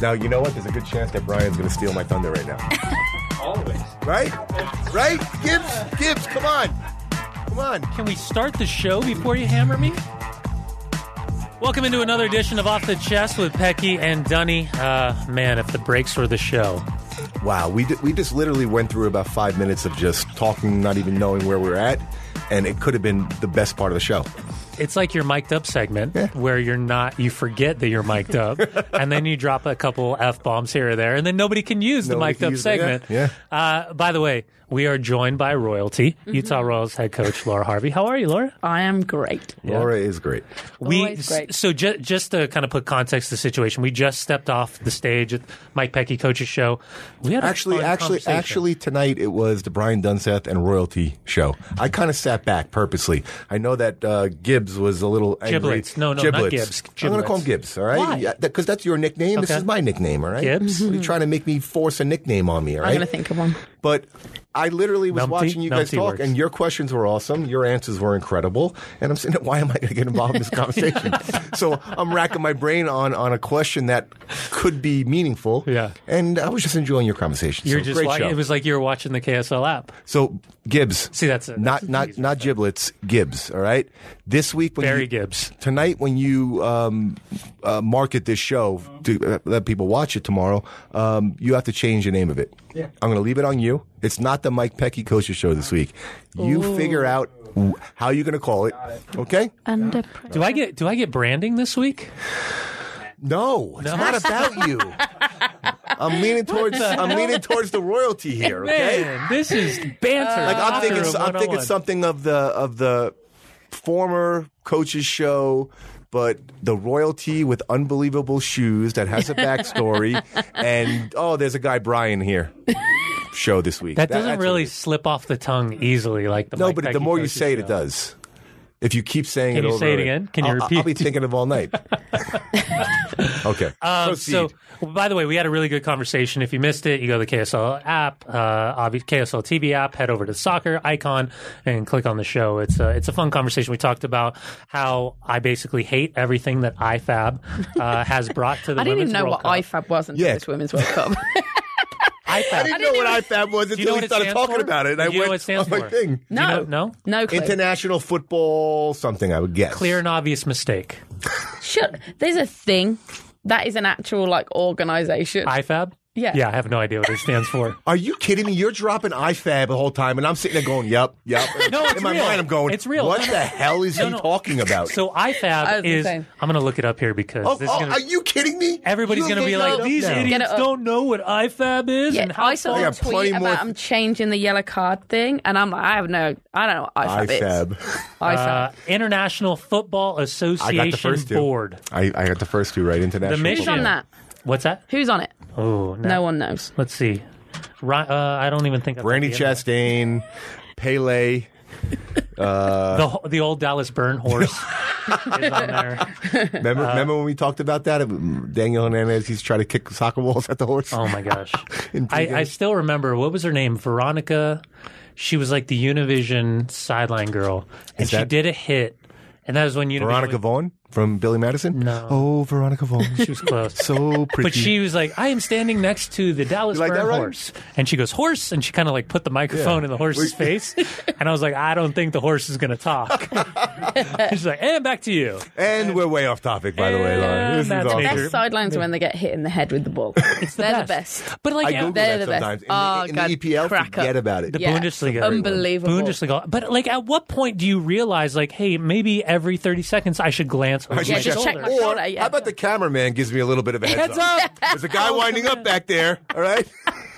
Now you know what? There's a good chance that Brian's going to steal my thunder right now. Always. Right? Right? Gibbs, Gibbs, come on, come on. Can we start the show before you hammer me? Welcome into another edition of Off the Chest with Petke and Dunny. Uh, man, if the breaks were the show. Wow, we d- we just literally went through about five minutes of just talking, not even knowing where we're at, and it could have been the best part of the show. It's like your mic'd up segment Yeah. where you're not, you forget that you're mic'd up, and then you drop a couple F bombs here or there, and then nobody can use the Nobody mic'd up use it, yeah, segment. yeah. Uh, by the way, we are joined by royalty, Utah Royals head coach Laura Harvey. How are you, Laura? I am great. Laura is great. We Always great. so ju- just to kind of put context to the situation, we just stepped off the stage at Mike Petke coach's show. We had Actually, fun actually, actually, tonight it was the Brian Dunseth and Royalty show. I kind of sat back purposely. I know that uh, Gibbs was a little angry. Giblets. No, no, not Gibbs. I'm going to call him Gibbs. All right, Why? because that's your nickname. This is my nickname. All right, Gibbs? What are you trying to make me force a nickname on me? All I'm going to think of one. But I literally was Numpty? watching you guys Numpty talk, works. and your questions were awesome. Your answers were incredible, and I'm saying, why am I going to get involved in this conversation? so I'm racking my brain on on a question that could be meaningful. Yeah. and I was just enjoying your conversation. You're so, just great wa- show. it was like you were watching the KSL app. so Gibbs. See, that's a- not that's a not teaser. not giblets. Gibbs. All right. This week when Barry you, Gibbs. tonight when you um, uh, market this show to uh, let people watch it tomorrow, um, you have to change the name of it. I'm going to leave it on you. It's not the Mike Petke Coaches show this week. You figure out how you're going to call it. Okay? Under Do I get do I get branding this week? No, it's not about you. I'm leaning towards I'm leaning towards the royalty here. Okay? Man, this is banter. like I'm thinking, room I'm thinking 101. something of the of the former coach's show, but the royalty with unbelievable shoes that has a backstory, and oh, there's a guy Brian here. Show this week. That doesn't that's what really it is. slip off the tongue easily, like the No, Mike but the more you coaches say it, show. it does. If you keep saying Can it you over say it again? Can you I'll, I'll be thinking of all night. okay. Um, so, well, by the way, we had a really good conversation. If you missed it, you go to the KSL app, uh, KSL TV app, head over to the soccer icon and click on the show. It's a, it's a fun conversation. We talked about how I basically hate everything that IFAB uh, has brought to the I didn't Women's even know World what Cup. IFAB was until Yeah. this Women's World Cup. I didn't know what IFAB was Do you know until we started talking for? about it. And I Do you know went, what stands oh, my for? thing. Do you no, know- no? no clue. International football something, I would guess. Clear and obvious mistake. Shut. There's a thing that is an actual like organization. IFAB? Yeah. Yeah, I have no idea what it stands for. Are you kidding me? You're dropping IFAB the whole time, and I'm sitting there going, "Yep, yep." No, it's in my real. mind, I'm going, It's real. What No, no. the hell is No, he no. talking about? So I IFAB was is. saying. I'm going to look it up here because oh, this is oh, going are you kidding me? Everybody's You going to be look it like, up these now. Get idiots it up. don't know what IFAB is yeah, and how I saw I a got plenty tweet more- about I'm changing the yellow card thing, and I'm like, I have no, I don't know what IFAB, IFAB. is. IFAB. Uh, International Football I Association got the first two. Board. I, I got the first two right. International. The mission- on that? What's that? Who's on it? Oh, No one knows. Let's see. Ri- uh, I don't even think. I've Randy got the- Chastain, Pele. the the old Dallas Burn horse is on there. Remember, Uh, remember when we talked about that? Daniel Hernandez, he's trying to kick soccer balls at the horse. Oh my gosh, In I, pregame. I still remember what was her name? Veronica. She was like the Univision sideline girl, and Is she that- did a hit. And that was when Univision Veronica was- Vaughn. From Billy Madison? No. Oh, Veronica Vaughn. She was close. so pretty. But she was like, I am standing next to the Dallas You like Burn that, Ryan? horse. And she goes, horse? And she kind of like put the microphone Yeah. in the horse's face. And I was like, I don't think the horse is going to talk. She's like, and back to you. And we're way off topic, by the way, Lauren. And This is that's awesome. Best sidelines are when they get hit in the head with the ball. It's the They're best. the best. But like, I yeah, Google they're that the best. sometimes. In, Oh, the, in God, the EPL, crack forget up. about it. the Yeah. Bundesliga. Unbelievable. Bundesliga. But like, at what point do you realize, like, hey, maybe every 30 seconds I should glance over I should my Yeah, just check my Or shoulder, yeah. how about the cameraman gives me a little bit of a heads, Heads up. There's a guy winding up back there. All right.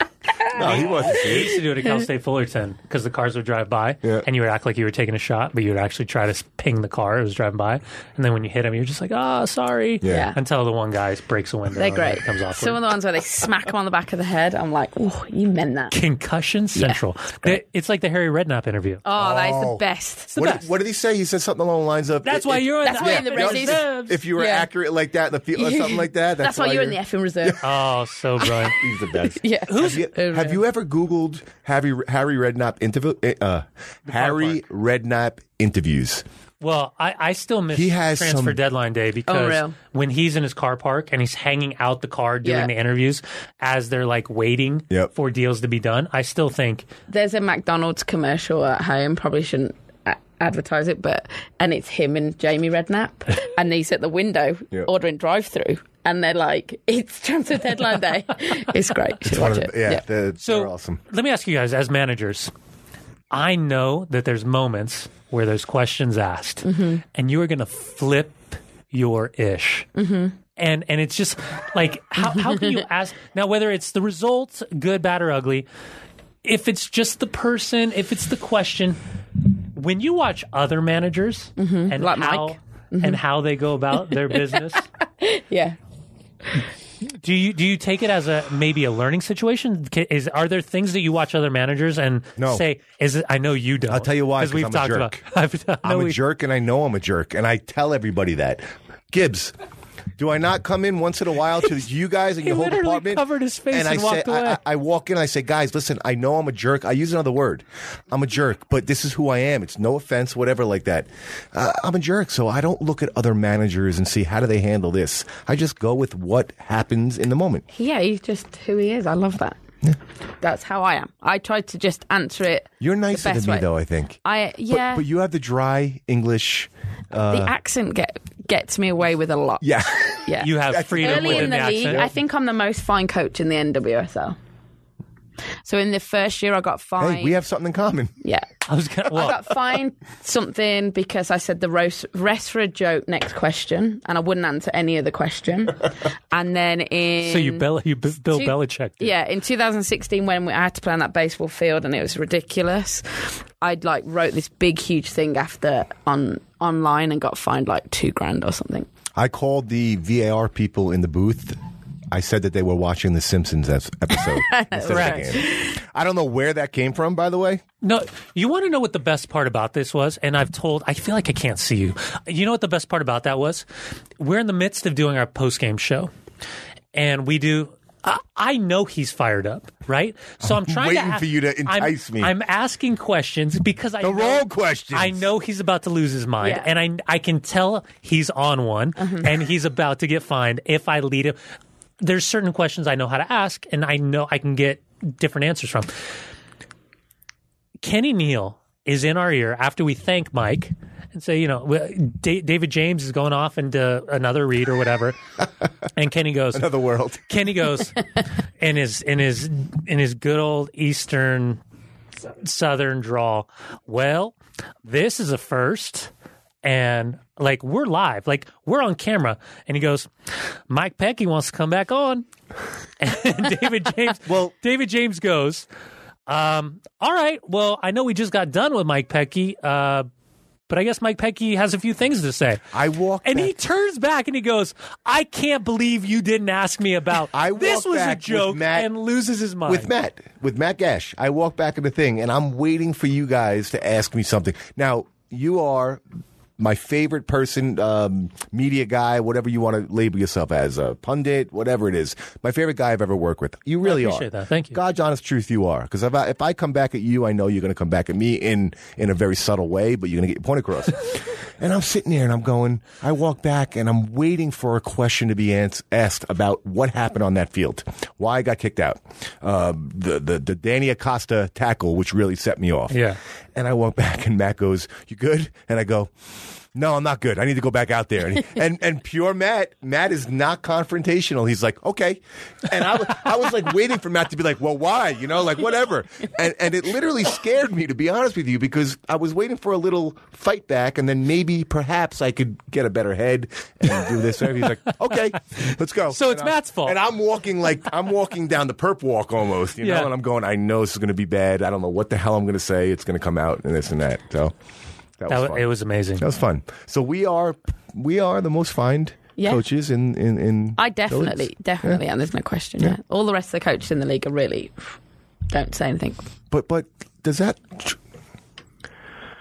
no, he wasn't We see. used to do it at Cal State Fullerton because the cars would drive by, Yeah. and you would act like you were taking a shot, but you would actually try to s- ping the car that was driving by, and then when you hit him, you're just like, "Ah, sorry," Yeah. Yeah. until the one guy breaks a window. They're and then great. It comes off. Some of the ones where they smack them on the back of the head, I'm like, oh, you meant that. Concussion Central. They- it's like the Harry Redknapp interview. Oh, that is Oh. the best. the What, best. what did he say? He said something along the lines of That's it- why it- you're. That's in why the, in the Yeah, Reggie's- reserves. If you were Yeah. accurate like that in the field or something like that, that's, That's why you're in the you're- effing reserve. Oh, so brilliant. He's the best. yeah. Have you, have you ever Googled Harry Harry Redknapp interview? Uh, Harry Redknapp interviews. Well, I, I still miss He has transfer some- deadline day because real? when he's in his car park and he's hanging out the car doing Yeah. the interviews as they're like waiting Yep. for deals to be done, I still think There's a McDonald's commercial at home. Probably shouldn't a- advertise it, but and it's him and Jamie Redknapp, and he's at the window Yeah. ordering drive-through, and they're like, "It's transfer deadline day." it's great. You should One watch of it. the- yeah, they're, So they're awesome. let me ask you guys, as managers, I know that there's moments where there's questions asked, and you are going to flip your ish. Mm-hmm. And and it's just like how how can you ask now whether it's the results good bad or ugly if it's just the person if it's the question when you watch other managers mm-hmm. and Like how Mike. and mm-hmm. how they go about their business yeah. do you do you take it as a maybe a learning situation? Is are there things that you watch other managers and No. say is it? I know you don't. I'll tell you why because we've I'm a talked jerk. about. I've, I know I'm a we- jerk, and I know I'm a jerk, and I tell everybody that. Gibbs, do I not come in once in a while to you guys and your whole literally department? covered his face and, and I walked say, away. I, I walk in, I say, guys, listen, I know I'm a jerk. I use another word. I'm a jerk, but this is who I am. It's no offense, whatever, like that. Uh, I'm a jerk, so I don't look at other managers and see how do they handle this. I just go with what happens in the moment. Yeah, he's just who he is. I love that. That's how I am. I tried to just answer it. You're the nicer than me, way. though. I think. I But- yeah. but, you have the dry English. Uh, the accent get gets me away with a lot. yeah. Yeah. you have freedom Early within in the, the, league, accent. I think I'm the most fine coach in the NWSL. So in the first year, I got fined. hey, we have something in common. yeah. I was gonna, I got fined something because I said the roast, rest for a joke next question, and I wouldn't answer any other question. and then in so you Bill you B- Bill two- Belichick. did. yeah, in 2016 when we, I had to play on that baseball field and it was ridiculous, I'd like wrote this big huge thing after on online and got fined like two grand or something. I called the VAR people in the booth. I said that they were watching the Simpsons episode instead of the Right. game. I don't know where that came from, by the way. No, you want to know what the best part about this was? And I've told, I feel like I can't see you. You know what the best part about that was? We're in the midst of doing our post game show, and we do. I, I know he's fired up, right? So I'm trying waiting to a- for you to I'm- entice me. I'm asking questions because I The know, wrong questions. I know he's about to lose his mind, Yeah. and I I can tell he's on one, uh-huh. and he's about to get fined if I lead him. There's certain questions I know how to ask, and I know I can get different answers from. Kenny Neal is in our ear after we thank Mike and say, you know, David James is going off into another read or whatever, and Kenny goes, Another world. Kenny goes in his in his in his good old Eastern Southern drawl. Well, this is a first, and like we're live, like we're on camera, and he goes, Mike Petke wants to come back on, and David James. Well- David James goes, um, all right. Well, I know we just got done with Mike Petke. Uh, but I guess Mike Petke has a few things to say. I walked and he turns back and he goes, "I can't believe you didn't ask me about I this was a back joke," Matt- and loses his mind. with Matt, with Matt Gash. I walk back in the thing, and I'm waiting for you guys to ask me something. Now, you are my favorite person, um, media guy, whatever you want to label yourself as, a pundit, whatever it is. My favorite guy I've ever worked with. You really appreciate are. that. Thank you. God's honest truth, you are. Because if I, if I come back at you, I know you're going to come back at me in in a very subtle way, but you're going to get your point across. and I'm sitting there and I'm going. I walk back and I'm waiting for a question to be ans- asked about what happened on that field, why I got kicked out, um, the the the Danny Acosta tackle, which really set me off. Yeah. And I walk back and Matt goes, "You good?" And I go. No, I'm not good. I need to go back out there. And, and and pure Matt, Matt is not confrontational. He's like, okay. And I, was- I was like waiting for Matt to be like, well, why? You know, like whatever. And and it literally scared me to be honest with you because I was waiting for a little fight back, and then maybe perhaps I could get a better head and do this. And he's like, okay, let's go. So it's I'm- Matt's fault. And I'm walking like I'm walking down the perp walk almost, you know. Yeah. And I'm going, I know this is going to be bad. I don't know what the hell I'm going to say. It's going to come out and this and that. So. That That was fun. it was amazing. That was fun. So we are we are the most fined Yeah. coaches in in, in I definitely, leagues. definitely And There's no question. Yeah. All the rest of the coaches in the league are really don't say anything. But but does that?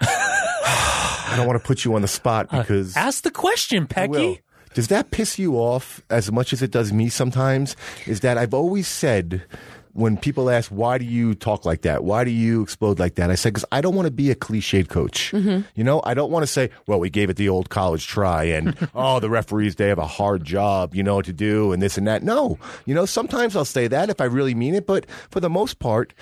I don't want to put you on the spot uh, because Ask the question, I will. Peggy. Does that piss you off as much as it does me sometimes? Is that I've always said when people ask, why do you talk like that? Why do you explode like that? I said, because I don't want to be a cliched coach. Mm-hmm. You know, I don't want to say, well, we gave it the old college try and, oh, the referees, they have a hard job, you know to do and this and that. No, you know, sometimes I'll say that if I really mean it, but for the most part,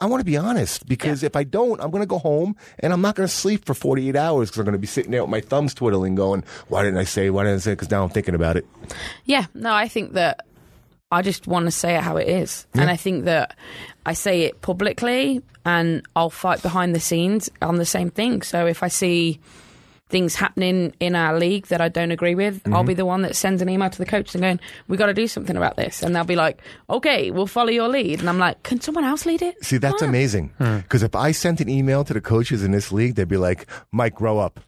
I want to be honest because if I don't, I'm going to go home and I'm not going to sleep for 48 hours because I'm going to be sitting there with my thumbs twiddling going, why didn't I say, why didn't I say? Because now I'm thinking about it. Yeah, no, I think that I just want to say it how it is. And I think that I say it publicly and I'll fight behind the scenes on the same thing. So if I see things happening in our league that I don't agree with, I'll mm-hmm. be the one that sends an email to the coach and going, we got to do something about this. And they'll be like, okay, we'll follow your lead. And I'm like, can someone else lead it? See, that's Come amazing. Hmm. Because if I sent an email to the coaches in this league, they'd be like, Mike, grow up.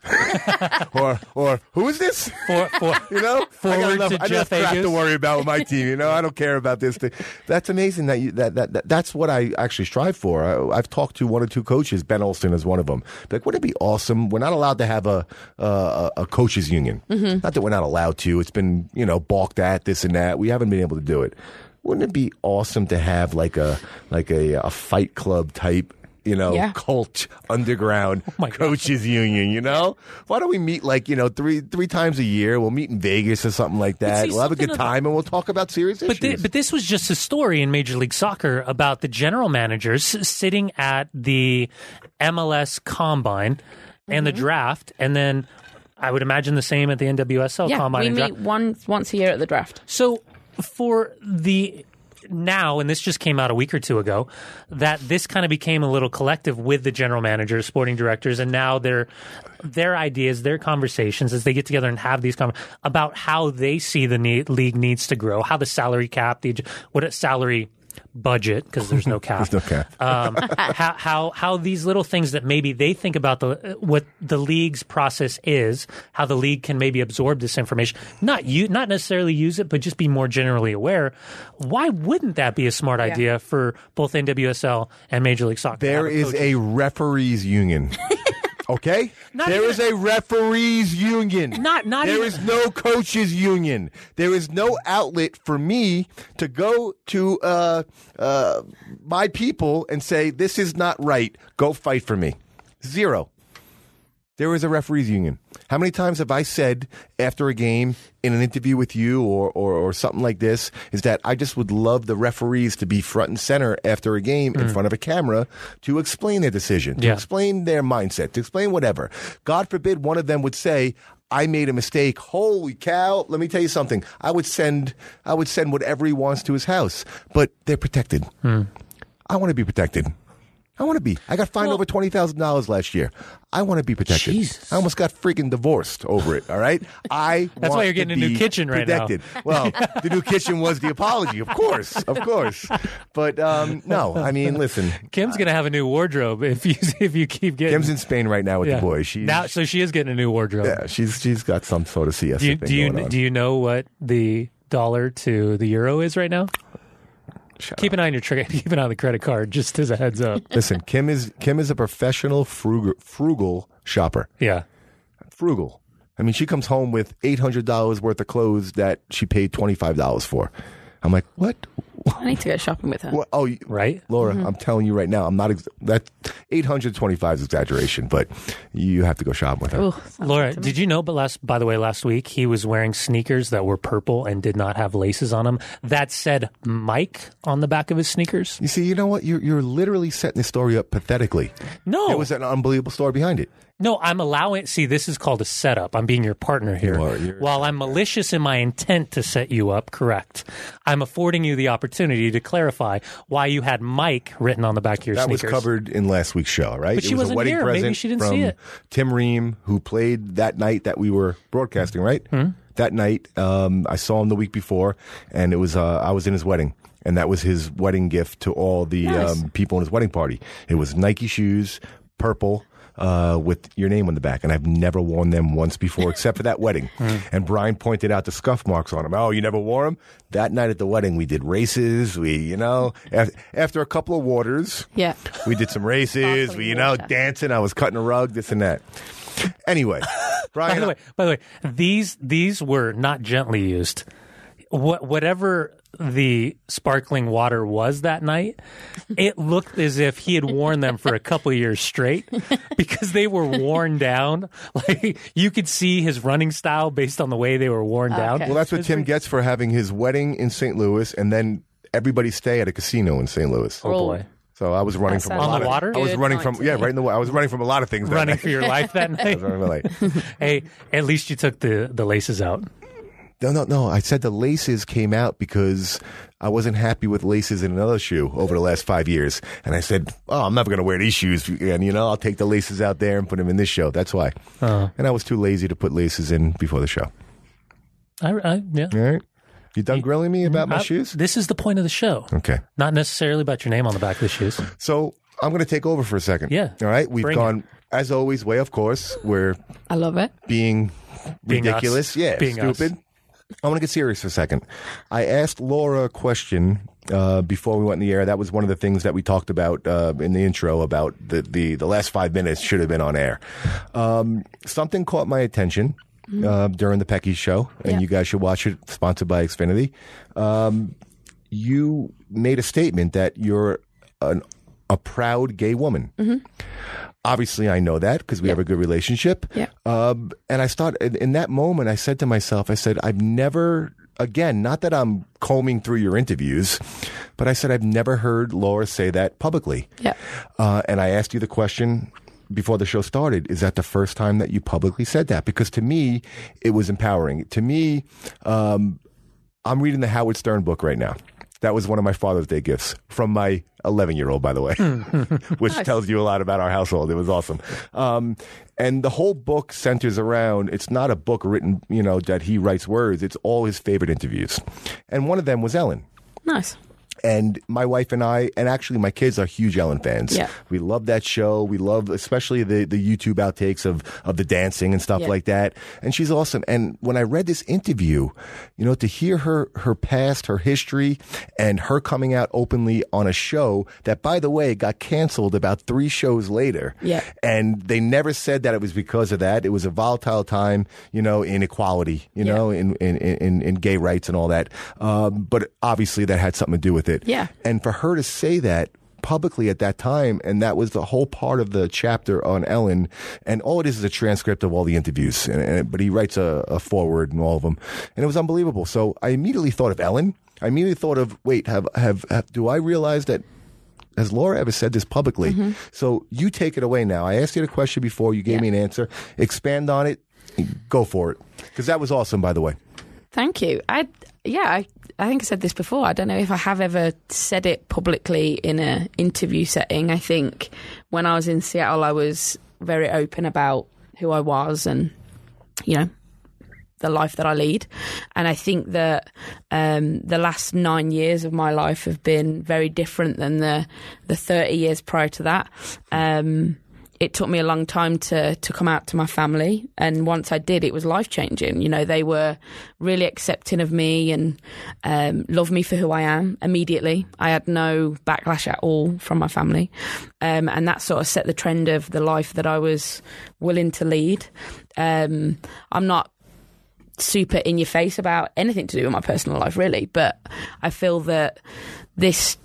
or, or, who is this? For, for, You know, I got Forward enough, to I got Jeff enough crap Agus. to worry about with my team. You know, I don't care about this. Thing. That's amazing. That, you, that that that that's what I actually strive for. I, I've talked to one or two coaches. Ben Olsen is one of them. Like, wouldn't it be awesome? We're not allowed to have a Uh, a, a coaches union. Mm-hmm. Not that we're not allowed to. It's been you know balked at this and that. We haven't been able to do it. Wouldn't it be awesome to have like a like a, a fight club type? You know, Yeah. cult underground oh my God. coaches union. You know, why don't we meet like you know three three times a year? We'll meet in Vegas or something like that. see, we'll have a good time and we'll talk about serious But, issues. thi- but this was just a story in Major League Soccer about the general managers sitting at the MLS Combine and the mm-hmm. draft, and then I would imagine the same at the NWSL Yeah, Combine we meet draft. once once a year at the draft. So for the now, and this just came out a week or two ago, that this kind of became a little collective with the general managers, sporting directors, and now their their ideas, their conversations as they get together and have these conversations about how they see the need, league needs to grow, how the salary cap, the what a salary budget because there's no cap. There's no cap. um, how how how these little things that maybe they think about the what the league's process is, how the league can maybe absorb this information, not you not necessarily use it, but just be more generally aware. Why wouldn't that be a smart idea for both NWSL and Major League Soccer? to there have a is coaches- a referees union. Okay, Not there even- is a referees union. Not- not There even- is no coaches union. There is no outlet for me to go to uh, uh, my people and say this is not right. Go fight for me. Zero. There is a referees union. How many times have I said after a game in an interview with you or, or, or something like this is that I just would love the referees to be front and center after a game in mm. front of a camera to explain their decision, to Yeah. explain their mindset, to explain whatever. God forbid one of them would say, I made a mistake. Holy cow. Let me tell you something. I would send I would send whatever he wants to his house. But they're protected. Hmm. I want to be protected. I want to be. I got fined Well- over twenty thousand dollars last year. I want to be protected. Jesus. I almost got freaking divorced over it. All right. I. That's why you're getting a new kitchen right now. Well, the new kitchen was the apology, of course, of course. But um, no, I mean, listen. Kim's gonna have a new wardrobe if you if you keep getting. Kim's in Spain right now with yeah. the boys. She's now, so she is getting a new wardrobe. yeah, she's she's got some sort of siesta do you do you do you know what the dollar to the euro is right now? Shut Keep an eye on your tra- keep an eye on the credit card, just as a heads up. Listen, Kim is Kim is a professional frugal, frugal shopper. Yeah. frugal. I mean, she comes home with eight hundred dollars worth of clothes that she paid twenty five dollars for. I'm like, what? I need to go shopping with her. What? Oh, Right? Laura. Mm-hmm. I'm telling you right now, I'm not. Ex- that 825 is exaggeration, but you have to go shopping with her. Ooh, sounds Laura, good to me. did you know? But last, by the way, last week he was wearing sneakers that were purple and did not have laces on them. That said, Mike on the back of his sneakers. You see, you know what? You're you're literally setting the story up pathetically. No, There was an unbelievable story behind it. No. I'm allowing. See, this is called a setup. I'm being your partner here. You are, While I'm malicious in my intent to set you up, correct. I'm affording you the opportunity to clarify why you had Mike written on the back of your That sneakers. was covered in last week's show, right? But it she was wasn't a wedding here. Maybe present she didn't from see it. Tim Ream, who played that night that we were broadcasting, right? Hmm? That night, um, I saw him the week before, and it was uh, I was in his wedding, and that was his wedding gift to all the Nice. um, people in his wedding party. It was Nike shoes, purple. Uh, with your name on the back, and I've never worn them once before, except for that wedding. Hmm. And Brian pointed out the scuff marks on them. Oh, you never wore them? That night at the wedding, we did races. We, you know, after, after a couple of waters, Yeah. we did some races. Sparkling We, you know, water. dancing. I was cutting a rug, this and that. Anyway, Brian. By the way, by the way, these these were not gently used. What whatever the sparkling water was that night, it looked as if he had worn them for a couple years straight because they were worn down. Like you could see his running style based on the way they were worn down. Okay. well, that's what Tim gets for having his wedding in St. Louis and then everybody stay at a casino in St. Louis. Oh boy. So I was running That from a sounds lot the of water? I was Good running from yeah, right in the. I was running from a lot of things. that Running night. for your life that I night. was running for my life. hey, at least you took the, the laces out. No, no, no. I said the laces came out because I wasn't happy with laces in another shoe over the last five years. And I said, oh, I'm never going to wear these shoes. And, you know, I'll take the laces out there and put them in this show. That's why. Oh. And I was too lazy to put laces in before the show. I, I, yeah. All right. You done grilling me mm-hmm. about my I- shoes? This is the point of the show. Okay. Not necessarily about your name on the back of the shoes. So I'm going to take over for a second. Yeah. All right. We've Bring gone, as always, way of course. We're I love it. being, Being ridiculous. us. Yeah. Being us. I want to get serious for a second. I asked Laura a question uh, before we went in the air. That was one of the things that we talked about uh, in the intro about the, the, the last five minutes should have been on air. Um, something caught my attention uh, during the Petke show, and Yeah. you guys should watch it, sponsored by Xfinity. Um, you made a statement that you're an, a proud gay woman. Obviously, I know that because we have a good relationship. Yeah. Um, and I start in, in that moment. I said to myself, I said, I've never. Again, not that I'm combing through your interviews, but I said I've never heard Laura say that publicly. Yeah. Uh, and I asked you the question before the show started is that the first time that you publicly said that? Because to me, it was empowering. To me, um, I'm reading the Howard Stern book right now. That was one of my Father's Day gifts from my 11 year old, by the way, which tells you a lot about our household. It was awesome. Um, and the whole book centers around it's not a book written, you know, that he writes words, it's all his favorite interviews. And one of them was Ellen. Nice. And my wife and I, and actually my kids are huge Ellen fans. Yeah. We love that show. We love especially the, the YouTube outtakes of, of the dancing and stuff Yeah. like that. And she's awesome. And when I read this interview, you know, to hear her, her past, her history, and her coming out openly on a show that, by the way, got canceled about three shows later. Yeah. And they never said that it was because of that. It was a volatile time, you know, in equality, you Yeah. know, in, in, in, in gay rights and all that. Um, but obviously that had something to do with it. Yeah. And for her to say that publicly at that time, and that was the whole part of the chapter on Ellen, and all it is is a transcript of all the interviews, and, and, but he writes a, a foreword in all of them, and it was unbelievable. So I immediately thought of Ellen. I immediately thought of, wait, have, have, have do I realize that has Laura ever said this publicly? Mm-hmm. So you take it away now. I asked you the question before. You gave me an answer. Expand on it. Go for it. Because that was awesome, by the way. Thank you. I yeah, I, I think I said this before. I don't know if I have ever said it publicly in an interview setting. I think when I was in Seattle, I was very open about who I was and you know the life that I lead. And I think that um, the last nine years of my life have been very different than the the thirty years prior to that. Um, it took me a long time to to come out to my family, and once I did, it was life changing. You know, they were really accepting of me and um, loved me for who I am immediately. I had no backlash at all from my family, um, and that sort of set the trend of the life that I was willing to lead. Um, I'm not super in your face about anything to do with my personal life, really. But I feel that this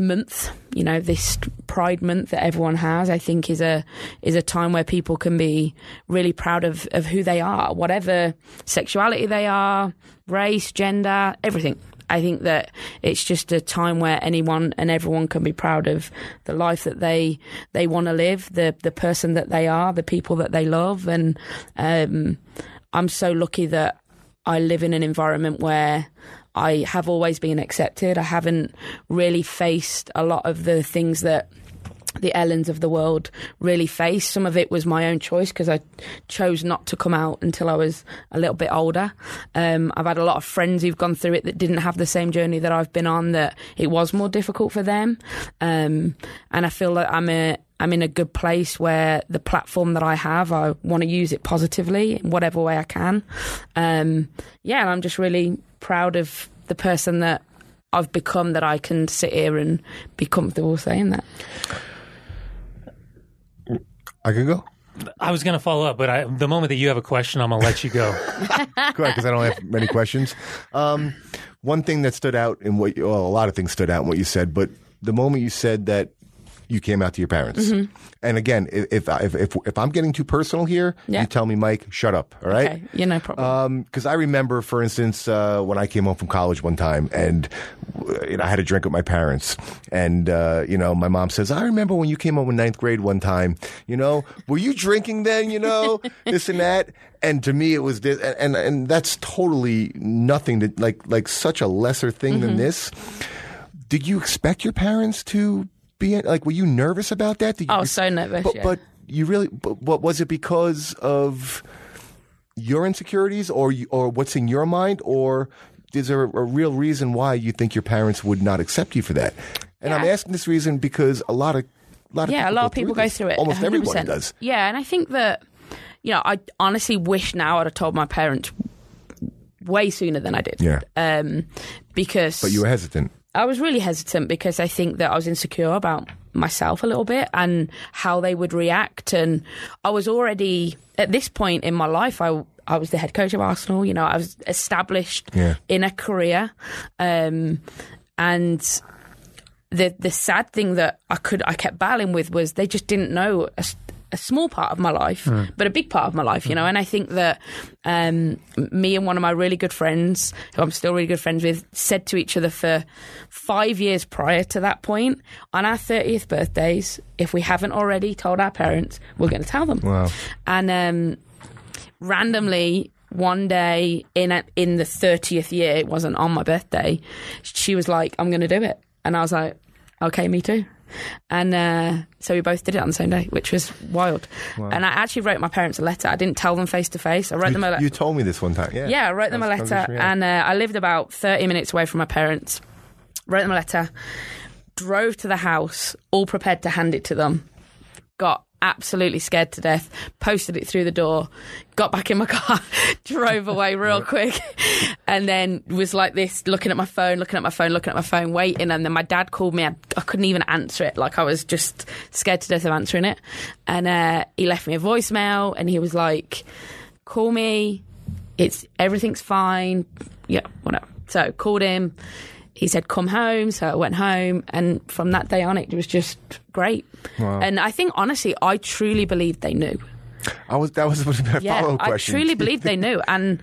month, you know, this Pride Month that everyone has, I think is a is a time where people can be really proud of of who they are, whatever sexuality they are, race, gender, everything. I think that it's just a time where anyone and everyone can be proud of the life that they they want to live, the the person that they are, the people that they love, and um, I'm so lucky that I live in an environment where I have always been accepted. I haven't really faced a lot of the things that the Ellens of the world really face. Some of it was my own choice because I chose not to come out until I was a little bit older. Um, I've had a lot of friends who've gone through it that didn't have the same journey that I've been on. That it was more difficult for them, um, and I feel that I'm a I'm in a good place where the platform that I have, I want to use it positively in whatever way I can. Um, yeah, and I'm just really proud of the person that I've become that I can sit here and be comfortable saying that. I could go. I was going to follow up, but I, the moment that you have a question, I'm going to let you go. Correct, because I don't have many questions. Um, one thing that stood out in what, you, well, a lot of things stood out in what you said, but the moment you said that you came out to your parents, Mm-hmm. and again, if if if, if I'm getting too personal here, Yeah. you tell me, Mike, shut up. All right. Okay, yeah, no problem. Because I remember, for instance, uh, when I came home from college one time, and you know, I had a drink with my parents, and uh, you know, my mom says, "I remember when you came home in ninth grade one time. You know, were you drinking then? You know, this and that." And to me, it was this, and and, and that's totally nothing to like like such a lesser thing Mm-hmm. than this. Did you expect your parents to be like? Were you nervous about that? Did you, I was so nervous. but, yeah. but you really, but, what was it because of your insecurities, or you, or what's in your mind, or is there a, a real reason why you think your parents would not accept you for that? And I'm asking this reason because a lot of a lot of yeah, people a lot go of people through go through it. Almost 100%. everyone does. Yeah, and I think that you know, I honestly wish now I'd have told my parents way sooner than I did. Yeah. Um, because But you were hesitant. I was really hesitant because I think that I was insecure about myself a little bit and how they would react. And I was already at this point in my life, I I was the head coach of Arsenal. You know, I was established Yeah. in a career, um, and the the sad thing that I could I kept battling with was they just didn't know a, small part of my life, but a big part of my life, you know. And I think that um, me and one of my really good friends, who I'm still really good friends with, said to each other for five years prior to that point, on our thirtieth birthdays, if we haven't already told our parents, we're going to tell them. Wow. And um, randomly one day in a, in the 30th year it wasn't on my birthday she was like i'm going to do it and i was like okay me too and uh, so we both did it on the same day which was wild and i actually wrote my parents a letter i didn't tell them face to face i wrote them a letter you told me this one time. Yeah. yeah, I wrote them a letter, and uh, I lived about thirty minutes away from my parents. Wrote them a letter, drove to the house, all prepared to hand it to them. Got absolutely scared to death. Posted it through the door. Got back in my car, drove away real quick, and then was like this, looking at my phone, looking at my phone, looking at my phone, waiting. And then my dad called me. I, I couldn't even answer it. Like I was just scared to death of answering it. And uh, he left me a voicemail, and he was like, "Call me." it's everything's fine. Yeah, whatever. So called him. He said, "Come home." So I went home, and from that day on, it was just great. And I think honestly, I truly believe they knew. I was that was a Yeah, follow I question. I truly believe they knew, and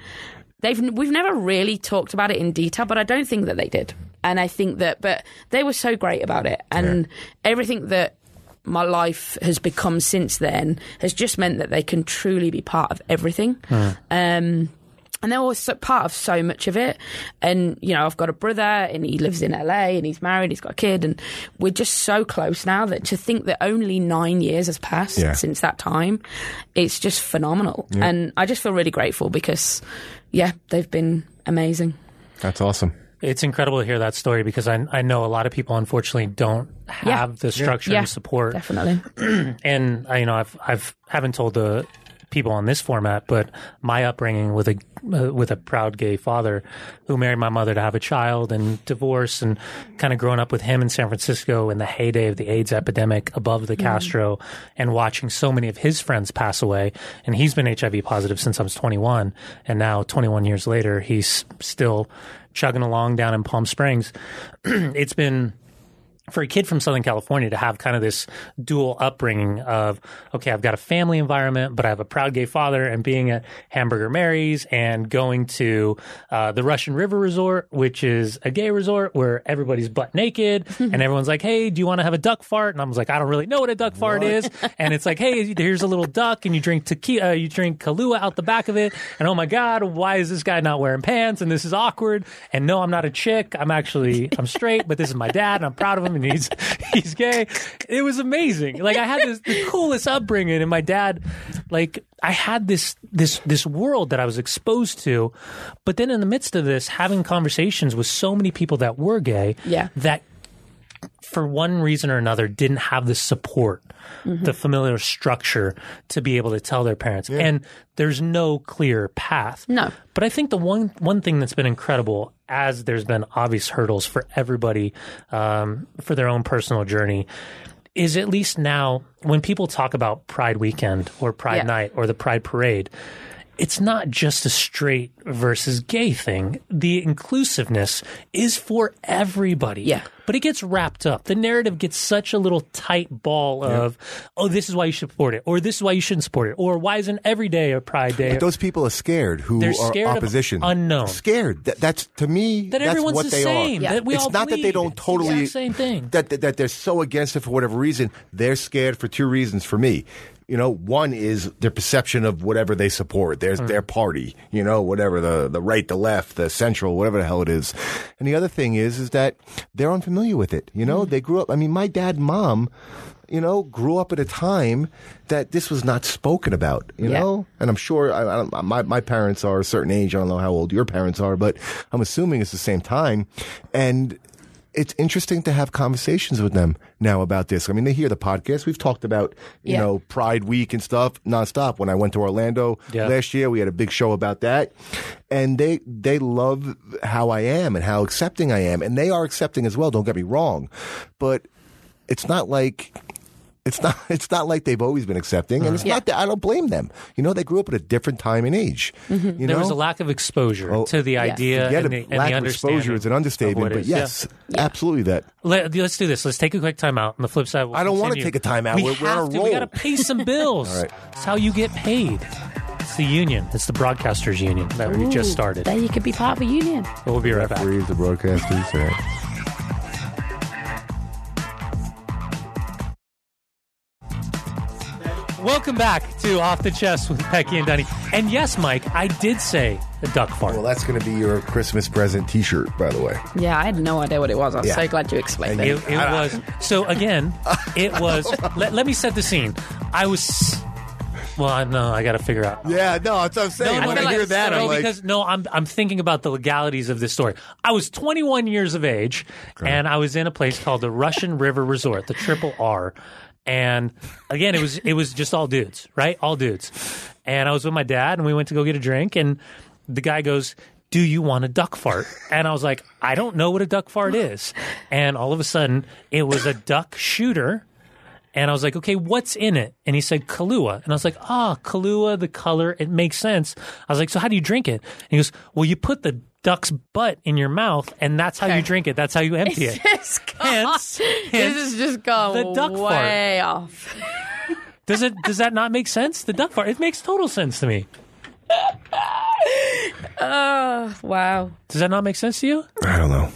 they've we've never really talked about it in detail, but I don't think that they did. And I think that, but they were so great about it, and everything that my life has become since then has just meant that they can truly be part of everything. Um, and they're always part of so much of it. And, you know, I've got a brother and he lives in LA and he's married, he's got a kid, and we're just so close now that to think that only nine years has passed Yeah. since that time, it's just phenomenal. And I just feel really grateful because, yeah, they've been amazing. That's awesome. It's incredible to hear that story because I I know a lot of people unfortunately don't have the structure Yeah, and support. Definitely. and I, you know I've I've haven't told the people on this format, but my upbringing with a uh, with a proud gay father who married my mother to have a child and divorced and kind of growing up with him in San Francisco in the heyday of the AIDS epidemic above the Castro and watching so many of his friends pass away. And he's been HIV positive since I was 21 and now 21 years later he's still chugging along down in Palm Springs. It's been for a kid from Southern California to have kind of this dual upbringing of, okay, I've got a family environment, but I have a proud gay father and being at Hamburger Mary's and going to uh, the Russian River Resort, which is a gay resort where everybody's butt naked and everyone's like, hey, do you want to have a duck fart? And I was like, I don't really know what a duck fart is. And it's like, hey, here's a little duck and you drink tequila, uh, you drink Kahlua out the back of it. And oh my God, why is this guy not wearing pants? And this is awkward. And no, I'm not a chick. I'm actually, I'm straight, but this is my dad and I'm proud of him and he's he's gay. It was amazing. Like I had this the coolest upbringing, and my dad, like I had this this this world that I was exposed to, but then in the midst of this, having conversations with so many people that were gay, Yeah. that for one reason or another didn't have the support, the familiar structure to be able to tell their parents. And there's no clear path. No. But I think the one one thing that's been incredible, as there's been obvious hurdles for everybody um, for their own personal journey, is at least now when people talk about Pride Weekend or Pride Yeah. Night or the Pride Parade. It's not just a straight versus gay thing. The inclusiveness is for everybody. Yeah. But it gets wrapped up. The narrative gets such a little tight ball of, oh, this is why you should support it, or this is why you shouldn't support it, or why isn't every day a Pride Day? But those people are scared who They're are scared of opposition. unknown. Scared. That, that's to me. that that's everyone's what the they same. are. Yeah. That we it's all not that they don't It's the totally exact same thing. That, that that they're so against it for whatever reason. They're scared for two reasons. For me, you know, one is their perception of whatever they support. There's Hmm. their party. You know, whatever the the right, the left, the central, whatever the hell it is. And the other thing is is that they're unfamiliar with it. You know, Hmm. they grew up. I mean, my dad, and mom. You know, grew up at a time that this was not spoken about. You Yeah. know, and I'm sure I, I don't, my my parents are a certain age. I don't know how old your parents are, but I'm assuming it's the same time. And it's interesting to have conversations with them now about this. I mean, they hear the podcast. We've talked about you Yeah. know Pride Week and stuff nonstop. When I went to Orlando Yeah. last year, we had a big show about that, and they they love how I am and how accepting I am, and they are accepting as well. Don't get me wrong, but it's not like it's not it's not like they've always been accepting, and it's Yeah. not that I don't blame them. You know, they grew up at a different time and age. Mm-hmm. You there know, was a lack of exposure Oh, to the idea and the, and lack the of exposure is an understatement, but is. Yeah. yes, absolutely that. Let, us do this. Let's take a quick time out. On the flip side, we'll I don't wanna take a time out. We We're- we're on have a to. roll. We got to pay some bills. All right. It's how you get paid. It's the union. It's the broadcasters union that we just started. There you could be part of a union. But we'll be right back. Referees, the broadcasters. Welcome back to Off the Chest with Petke and Dunny. And yes, Mike, I did say the duck fart. Well, that's going to be your Christmas present T-shirt, by the way. Yeah, I had no idea what it was. I'm Yeah. so glad you explained it. It, it was so again. It was. let, let me set the scene. I was. Well, I know I got to figure out. Yeah, no, that's what I'm saying. I when feel I hear like- that, no, I'm like, because no, I'm I'm thinking about the legalities of this story. I was 21 years of age, and I was in a place called the Russian River Resort, the Triple R. And again, it was it was just all dudes, right? All dudes. And I was with my dad, and we went to go get a drink, and the guy goes. Do you want a duck fart? And I was like, I don't know what a duck fart is. And all of a sudden, it was a duck shooter and I was like, okay, what's in it? And he said Kahlua. And I was like, ah, Kahlua, the color, it makes sense. I was like, so how do you drink it? And he goes, well, you put the duck's butt in your mouth, and that's how you drink it. That's how you empty it. It's gone. Hence- hence this is just gone the duck fart. off. Does it? Does that not make sense? The duck fart. It makes total sense to me. Oh, wow. Does that not make sense to you? I don't know.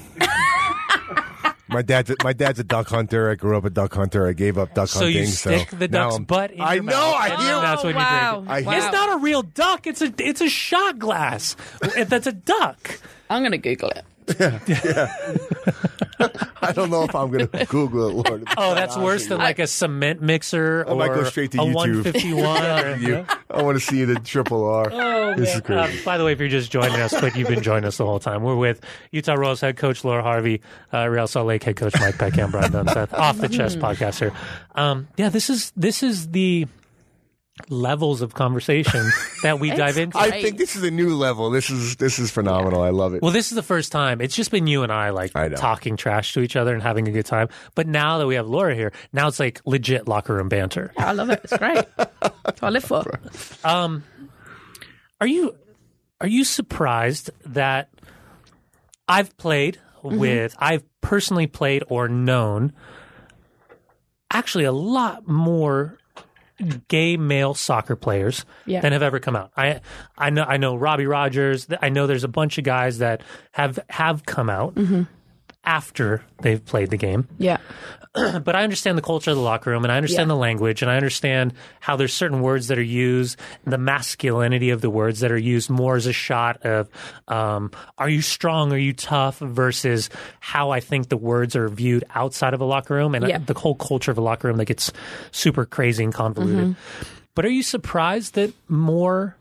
My dad's a, my dad's a duck hunter. I grew up a duck hunter. I gave up duck So hunting. you stick the duck's I'm- butt in I your know. mouth, I and hear. That's when Oh, wow. you drink it. I hear- It's not a real duck. It's a it's a shot glass. That's a duck. I'm going to Google it. I don't know if I'm going to Google it, Lord. Oh, that's worse than like a cement mixer I or might go straight to a YouTube. 151. or- You, I want to see the triple R. Oh, this man. is crazy. Uh, by the way, if you're just joining us, quick, you've been joining us the whole time. We're with Utah Royals head coach Laura Harvey, uh, Real Salt Lake head coach Mike Peck, and Brian Dunseth, off the chest podcast here. Um, yeah, this is this is the levels of conversation that we dive into. I think this is a new level. This is this is phenomenal. I love it. Well, this is the first time. It's just been you and I like I know. talking trash to each other and having a good time. But now that we have Laura here, now it's like legit locker room banter. I love it. It's great. That's what I live for. Um, Are you are you surprised that I've played Mm-hmm. with I've personally played or known actually a lot more gay male soccer players Yeah. than have ever come out. I I know I know Robbie Rogers. I know there's a bunch of guys that have have come out Mm-hmm. After they've played the game. Yeah. But I understand the culture of the locker room and I understand Yeah. the language and I understand how there's certain words that are used, the masculinity of the words that are used more as a shot of um, are you strong, are you tough versus how I think the words are viewed outside of a locker room and Yeah. the whole culture of a locker room that gets super crazy and convoluted. But are you surprised that more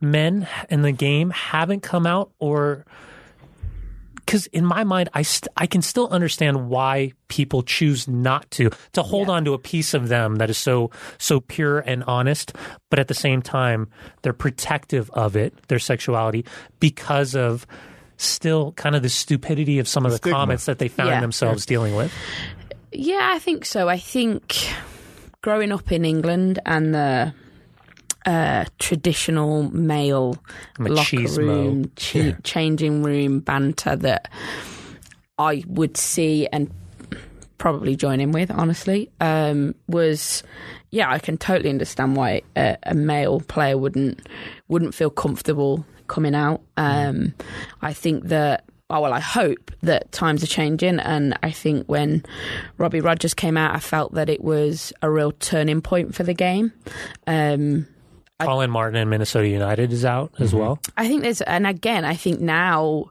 men in the game haven't come out or because in my mind, I st- I can still understand why people choose not to to hold on to a piece of them that is so so pure and honest, but at the same time, they're protective of it, their sexuality, because of still kind of the stupidity of some of the Stigma. comments that they found Yeah. themselves dealing with. Yeah, I think so. I think growing up in England and the uh, traditional male locker room, ch- changing room banter that I would see and probably join in with, honestly, um, was yeah, I can totally understand why a, a male player wouldn't wouldn't feel comfortable coming out. Um, I think that. Oh, well, I hope that times are changing, and I think when Robbie Rogers came out, I felt that it was a real turning point for the game. Um, Collin Martin and Minnesota United is out as well. I think there's, and again, I think now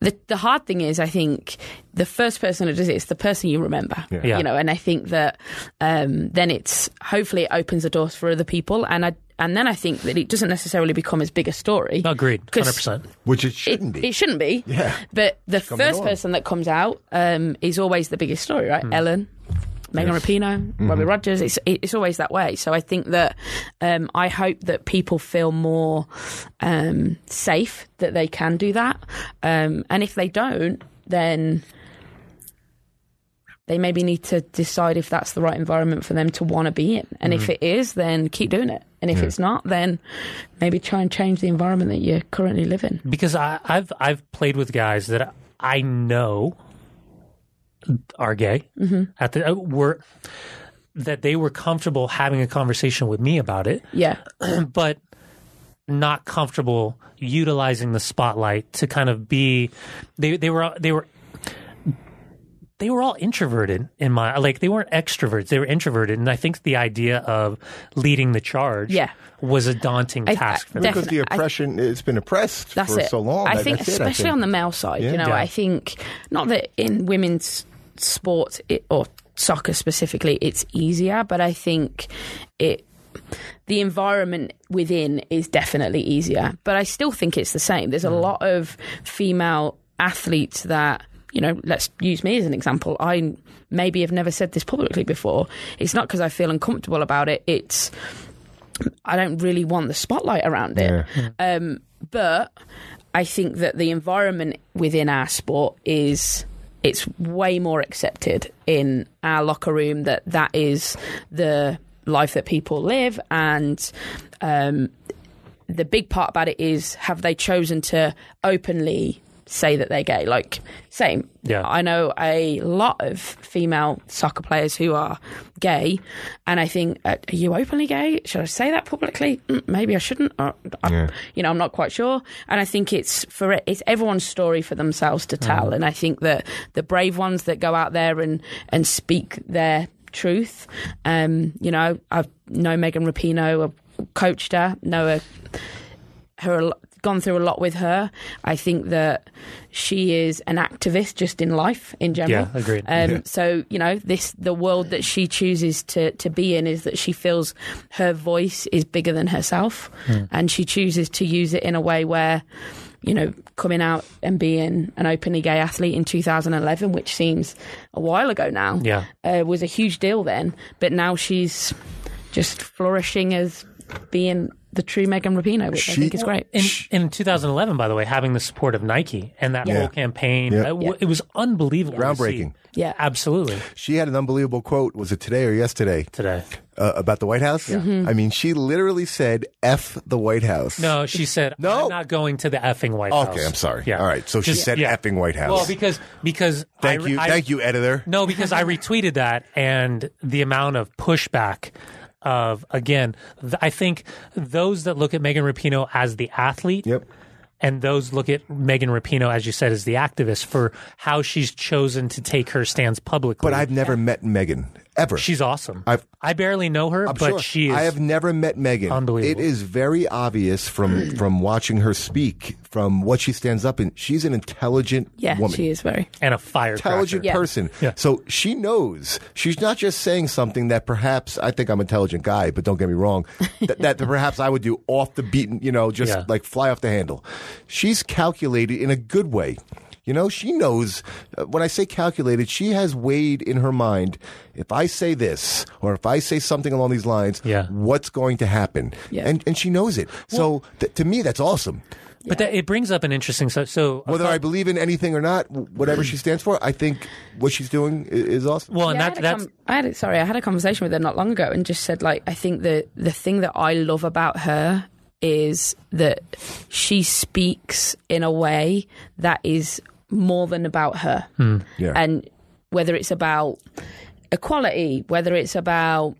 the the hard thing is, I think the first person that does it is the person you remember, Yeah. you know, and I think that um, then it's hopefully it opens the doors for other people, and I and then I think that it doesn't necessarily become as big a story. Agreed, hundred 'Cause percent. Which it It, shouldn't be. it shouldn't be. Yeah. But the first norm. person that comes out um, is always the biggest story, right? Ellen, Megan Rapinoe, Robbie Rogers. It's it's always that way. So I think that um, I hope that people feel more um, safe that they can do that, um, and if they don't, then they maybe need to decide if that's the right environment for them to want to be in. And if it is, then keep doing it. And if it's not, then maybe try and change the environment that you currently live in. because I, I've I've played with guys that I know are gay at the uh, were that they were comfortable having a conversation with me about it, Yeah. but not comfortable utilizing the spotlight to kind of be they they were they were they were all introverted in my like they weren't extroverts they were introverted and i think the idea of leading the charge Yeah. was a daunting I- task I- for them because the Definitely. I- oppression, it's been oppressed That's for it. so long. I That- think, that's it, I especially think. on the male side, Yeah. you know, Yeah. I think not that in women's sport it, or soccer specifically, it's easier, but I think it the environment within is definitely easier. But I still think it's the same. There's a Mm. lot of female athletes that you know, let's use me as an example. I maybe have never said this publicly before. It's not because I feel uncomfortable about it. It's I don't really want the spotlight around it. Um, but I think that the environment within our sport is it's way more accepted in our locker room that that is the life that people live. And um, the big part about it is have they chosen to openly say that they're gay. Like same. Yeah. i know a lot of female soccer players who are gay and i think uh, are you openly gay? Should i say that publicly? Mm, maybe i shouldn't. Uh, I, Yeah. you know i'm not quite sure. And i think it's for it it's everyone's story for themselves to tell. And i think that the brave ones that go out there and and speak their truth um you know i know megan rapinoe i've coached her know her her gone through a lot with her. I think that she is an activist just in life in general. Yeah, agreed. Um, So you know, this the world that she chooses to to be in is that she feels her voice is bigger than herself, Hmm. and she chooses to use it in a way where. You know, coming out and being an openly gay athlete in 2011, which seems a while ago now, Yeah. uh, was a huge deal then. But now she's just flourishing as being the true Megan Rapinoe, which I think is great. In, in 2011, by the way, having the support of Nike and that Yeah. whole campaign, Yeah. w- it was unbelievable. Groundbreaking. Yeah. absolutely. She had an unbelievable quote. Was it today or yesterday? Today, Uh, about the White House? Mm-hmm. I mean, she literally said, F the White House. no, she said, No. "I'm not going to the effing White House." Okay, I'm sorry. Yeah, All right. So she Just- said yeah. effing White House. Well, because because thank I, you. I- thank you, editor. No, because I retweeted that and the amount of pushback of again, th- I think those that look at Megan Rapinoe as the athlete Yep. and those look at Megan Rapinoe, as you said, as the activist for how she's chosen to take her stance publicly. But I've never met Megan ever. she's awesome. I've- I barely know her, I'm but sure. she is. I have never met Megan. Unbelievable. It is very obvious from from watching her speak, from what she stands up in. She's an intelligent yeah, woman. she is very. and a fire Intelligent Yeah. person. Yeah. So she knows. She's not just saying something that perhaps I think I'm an intelligent guy, but don't get me wrong, that, that perhaps I would do off the beaten, you know, just Yeah. like fly off the handle. She's calculated in a good way. You know, she knows. Uh, when I say calculated, she has weighed in her mind. If I say this, or if I say something along these lines, Yeah. what's going to happen? Yeah. And and she knows it. So th- to me, that's awesome. But that, it brings up an interesting. So, so Whether I believe in anything or not, whatever she stands for, I think what she's doing i- is awesome. well, and Yeah, that, had a that's com- I had a, sorry, I had a conversation with her not long ago and just said like I think that the thing that I love about her is that she speaks in a way that is more than about her. Hmm. Yeah. And whether it's about equality, whether it's about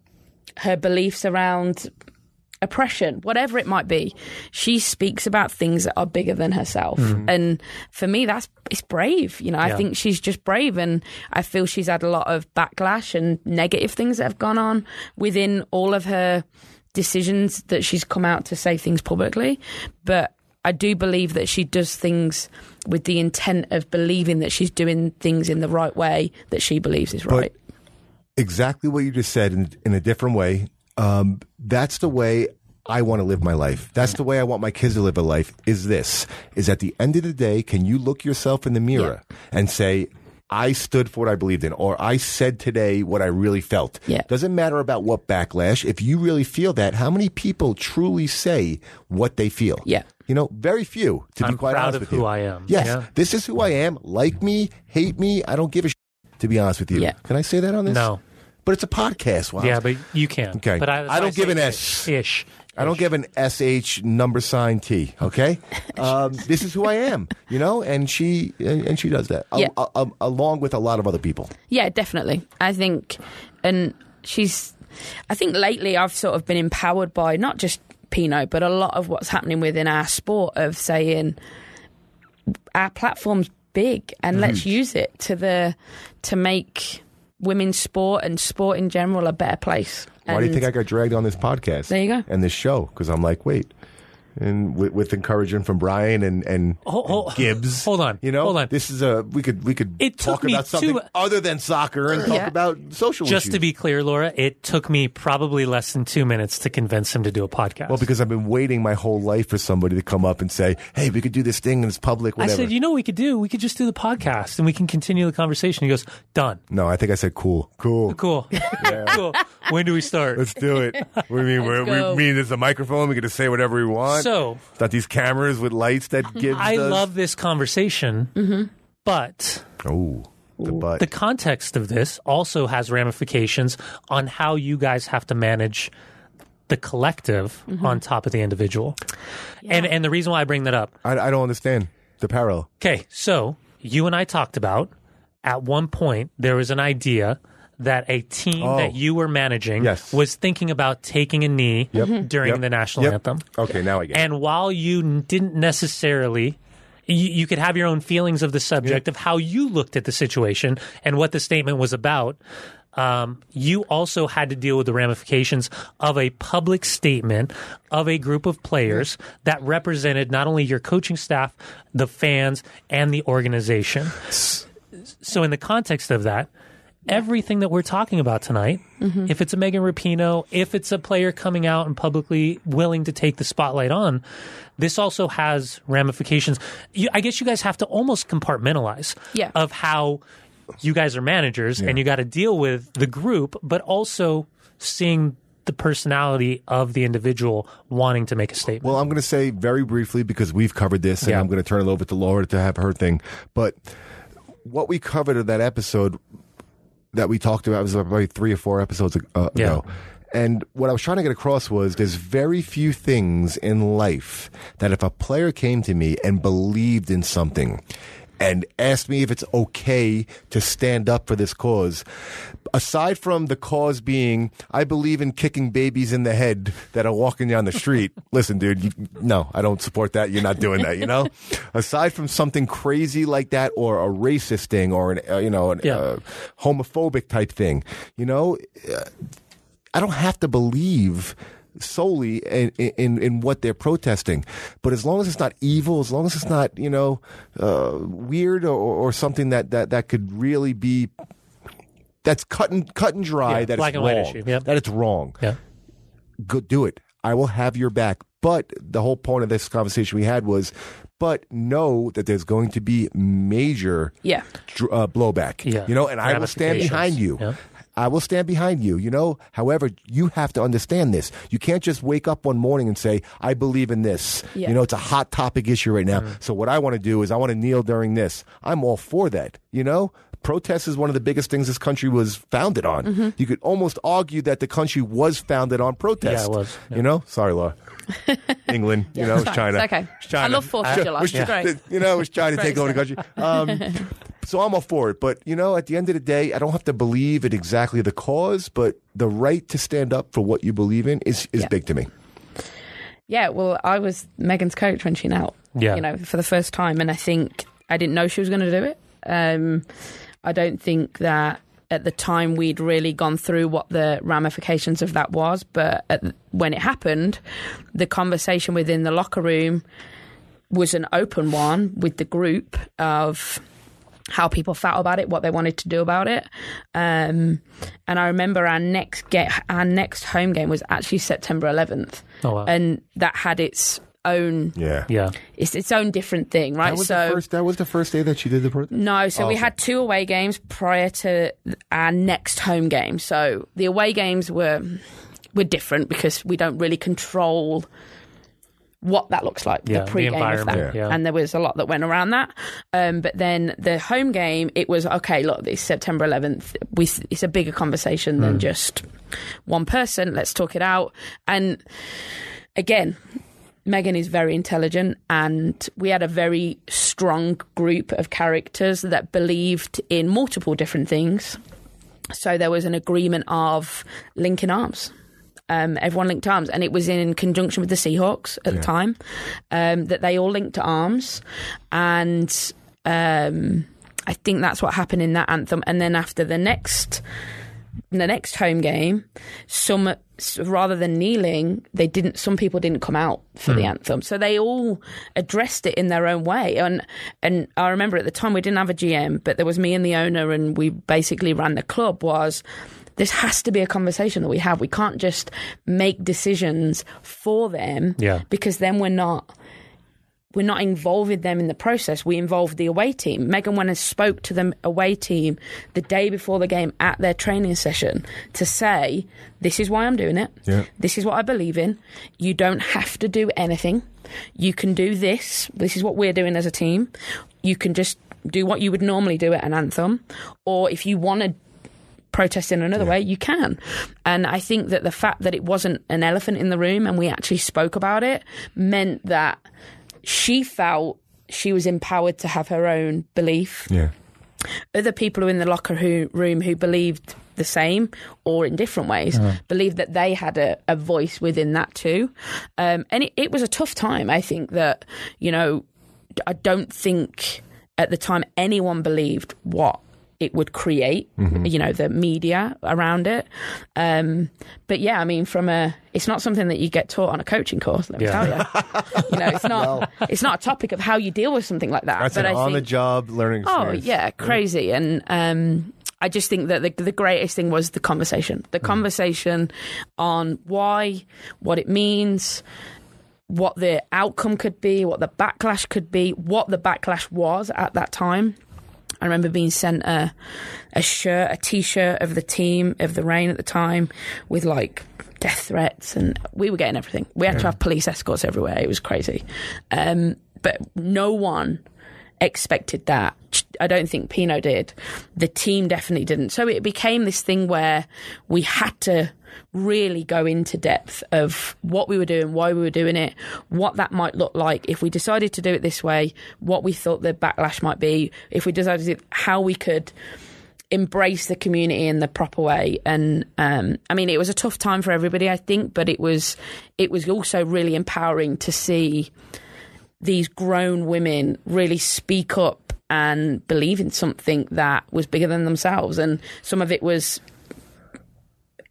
her beliefs around oppression, whatever it might be, she speaks about things that are bigger than herself. Hmm. And for me, that's it's brave. You know, I think she's just brave, and I feel she's had a lot of backlash and negative things that have gone on within all of her decisions that she's come out to say things publicly. But I do believe that she does things with the intent of believing that she's doing things in the right way that she believes is right. exactly what you just said in, in a different way. Um, that's the way I want to live my life. That's the way I want my kids to live a life. Is this is at the end of the day, can you look yourself in the mirror and say, I stood for what I believed in, or I said today what I really felt. Yeah. Doesn't matter about what backlash. If you really feel that, how many people truly say what they feel? Yeah. You know, very few. To I'm be quite proud honest of with who you. I am. Yes, Yeah. this is who I am. Like me, hate me. I don't give a. Sh- to be honest with you, Yeah. can I say that on this? No. but it's a podcast. Wow. yeah, but you can. Okay. but I, I don't say give an ish. S. Ish. I don't give an sh number sign t. Okay, um, this is who I am. You know, and she and, she does that Yeah. al- al- along with a lot of other people. Yeah, definitely. I think, and she's, I think lately I've sort of been empowered by not just Pinoe, but a lot of what's happening within our sport of saying our platform's big and let's use it to the to make women's sport and sport in general a better place. Why do you think I got dragged on this podcast? There you go. And this show because I'm like, wait. And with, with encouragement from Brian and and, Hold- hold- and Gibbs, hold on, you know, hold on. This is a we could we could It talk about something two- other than soccer and talk Yeah. about social Just issues. to be clear, Laura, it took me probably less than two minutes to convince him to do a podcast. Well, because I've been waiting my whole life for somebody to come up and say, "Hey, we could do this thing and it's public." I said, you know what we could do? We could just do the podcast and we can continue the conversation. He goes, done. no, I think I said, "Cool, cool, Cool. cool. When do we start? let's do it." What do you mean? We're, we go. mean there's a microphone. We get to say whatever we want. So- It's not these cameras with lights that Gibbs I does. love this conversation, mm-hmm. but Oh, the butt. the context of this also has ramifications on how you guys have to manage the collective mm-hmm. on top of the individual. And and the reason why I bring that up I, I don't understand the parallel. Okay, so you and I talked about at one point there was an idea that a team Oh. that you were managing Yes. was thinking about taking a knee Yep. during Yep. the national Yep. anthem. Okay, now I get it. And while you didn't necessarily you, you could have your own feelings of the subject of how you looked at the situation and what the statement was about. um, you also had to deal with the ramifications of a public statement of a group of players that represented not only your coaching staff, the fans, and the organization. So, in the context of that, everything that we're talking about tonight, mm-hmm. if it's a Megan Rapinoe, if it's a player coming out and publicly willing to take the spotlight on, this also has ramifications. You, I guess you guys have to almost compartmentalize Yeah. of how you guys are managers and you got to deal with the group, but also seeing the personality of the individual wanting to make a statement. Well, I'm going to say very briefly because we've covered this, and Yeah. I'm going to turn it over to Laura to have her thing. But what we covered in that episode that we talked about it was probably three or four episodes uh, Yeah. ago. And what I was trying to get across was there's very few things in life that if a player came to me and believed in something and asked me if it's okay to stand up for this cause, aside from the cause being, I believe in kicking babies in the head that are walking down the street. Listen, dude, you, no, I don't support that. You're not doing that, you know? aside from something crazy like that or a racist thing or an, uh, you know, an Yeah. uh, homophobic type thing, you know? Uh, I don't have to believe solely in, in in what they're protesting, but as long as it's not evil, as long as it's not you know uh, weird or, or something that, that that could really be that's cut and cut and dry Yeah, that black it's and white wrong, issue, yep. that it's wrong. yeah. Go do it. I will have your back. But the whole point of this conversation we had was, but know that there's going to be major Yeah. dr- uh, blowback. Yeah. You know, and I will stand behind you. Yeah. I will stand behind you, you know? However, you have to understand this. You can't just wake up one morning and say, I believe in this. Yeah. You know, it's a hot topic issue right now. Mm-hmm. So what I want to do is I want to kneel during this. I'm all for that, you know? Protest is one of the biggest things this country was founded on. Mm-hmm. You could almost argue that the country was founded on protest. Yeah, it was. Yeah. You know? Sorry, Laura. England, you know, it's China. it's okay. It's China. I love Fourth of July. was It's great. You know, it was trying to take over the country. Um, so I'm all for it. But, you know, at the end of the day, I don't have to believe in exactly the cause, but the right to stand up for what you believe in is, is Yeah. big to me. Yeah, well, I was Megan's coach when she knelt. Yeah. You know, for the first time, and I think I didn't know she was going to do it. Um, I don't think that at the time we'd really gone through what the ramifications of that was, but at, when it happened, the conversation within the locker room was an open one with the group of how people felt about it, what they wanted to do about it. Um, and I remember our next get our next home game was actually September 11th, Oh, wow. and that had its own Yeah. Yeah. it's its own different thing, right? That was, so the first, that was the first day that she did the protest? no, so we had two away games prior to our next home game. So the away games were were different because we don't really control what that looks like, Yeah, the the pre-game of that, yeah. and there was a lot that went around that. Um, but then the home game, it was okay. Look, it's September 11th. We, it's a bigger conversation Hmm. than just one person. Let's talk it out. And again, Megan is very intelligent, and we had a very strong group of characters that believed in multiple different things. So there was an agreement of linking arms. Um, everyone linked arms, and it was in conjunction with the Seahawks at the time um, that they all linked arms, and um, I think that's what happened in that anthem. And then after the next the next home game, some rather than kneeling, they didn't. Some people didn't come out for the hmm. anthem, so they all addressed it in their own way. And and I remember at the time we didn't have a GM, but there was me and the owner, and we basically ran the club. Was this has to be a conversation that we have. We can't just make decisions for them, Yeah. because then we're not we're not involving them in the process. We involve the away team. Megan went and spoke to the away team the day before the game at their training session to say, "This is why I'm doing it. Yeah. This is what I believe in. You don't have to do anything. You can do this. This is what we're doing as a team. You can just do what you would normally do at an anthem, or if you want to." protest in another way, you can. And I think that the fact that it wasn't an elephant in the room and we actually spoke about it meant that she felt she was empowered to have her own belief. Yeah. Other people who were in the locker who, room who believed the same or in different ways believed that they had a, a voice within that too. Um, and it, it was a tough time. I think that, you know, I don't think at the time anyone believed what it would create, you know, the media around it. Um, but yeah, I mean, from a, it's not something that you get taught on a coaching course. Let me Yeah. tell you, you know, it's not, it's not a topic of how you deal with something like that. That's but an on the job learning Oh yeah, crazy. And um, I just think that the, the greatest thing was the conversation. The conversation on why, what it means, what the outcome could be, what the backlash could be, what the backlash was at that time. I remember being sent a a shirt, a T-shirt of the team of the Reign at the time, with like death threats, and we were getting everything. We had to have police escorts everywhere. It was crazy, um, but no one expected that. I don't think Pinoe did. The team definitely didn't. So it became this thing where we had to really go into depth of what we were doing, why we were doing it, what that might look like. If we decided to do it this way, what we thought the backlash might be, if we decided how we could embrace the community in the proper way. And um, I mean it was a tough time for everybody I think but it was it was also really empowering to see these grown women really speak up and believe in something that was bigger than themselves. And some of it was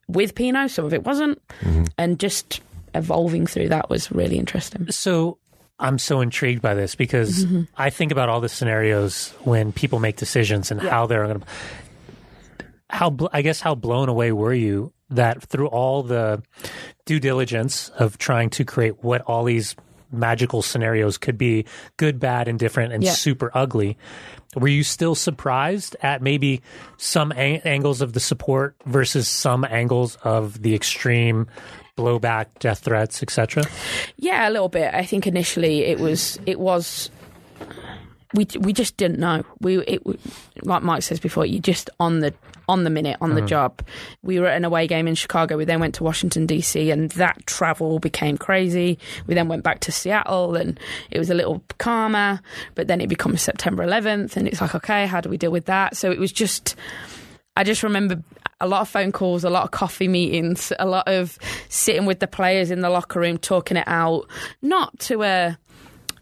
with Pinoe, some of it wasn't. Mm-hmm. And just evolving through that was really interesting. So I'm so intrigued by this because mm-hmm. I think about all the scenarios when people make decisions and how they're going to. How I guess how blown away were you that through all the due diligence of trying to create what all these magical scenarios could be good, bad, indifferent, and Yeah. super ugly. Were you still surprised at maybe some ang- angles of the support versus some angles of the extreme blowback, death threats, etc.? Yeah, a little bit. I think initially it was it was we we just didn't know. We it like Mike says before, you just on the on the minute on the mm-hmm. job. We were at an away game in Chicago. We then went to Washington DC, and that travel became crazy. We then went back to Seattle, and it was a little calmer. But then it becomes September 11th, and it's like, okay, how do we deal with that? So it was just. I just remember a lot of phone calls, a lot of coffee meetings, a lot of sitting with the players in the locker room talking it out. Not to a,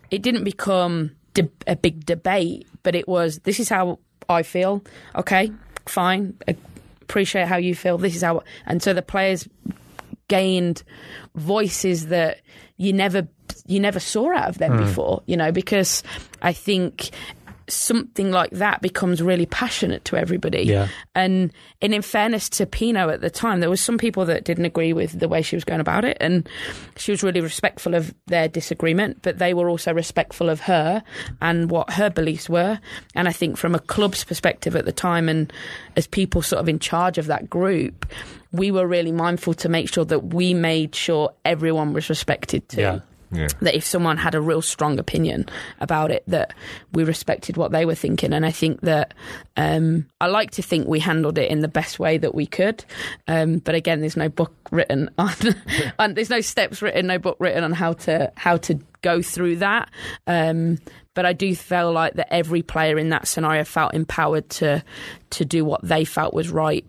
it didn't become de- a big debate, but it was this is how I feel. Okay, fine. Appreciate how you feel. This is how, and so the players gained voices that you never you never saw out of them hmm. before. You know, because I think something like that becomes really passionate to everybody. Yeah. And and in fairness to Pinoe at the time, there was some people that didn't agree with the way she was going about it, and she was really respectful of their disagreement, but they were also respectful of her and what her beliefs were. And I think from a club's perspective at the time, and as people sort of in charge of that group, we were really mindful to make sure that we made sure everyone was respected too Yeah. Yeah. that if someone had a real strong opinion about it, that we respected what they were thinking. And I think that um, I like to think we handled it in the best way that we could. Um, but again, there's no book written on, on, there's no steps written, no book written on how to how to go through that. Um, but I do feel like that every player in that scenario felt empowered to to do what they felt was right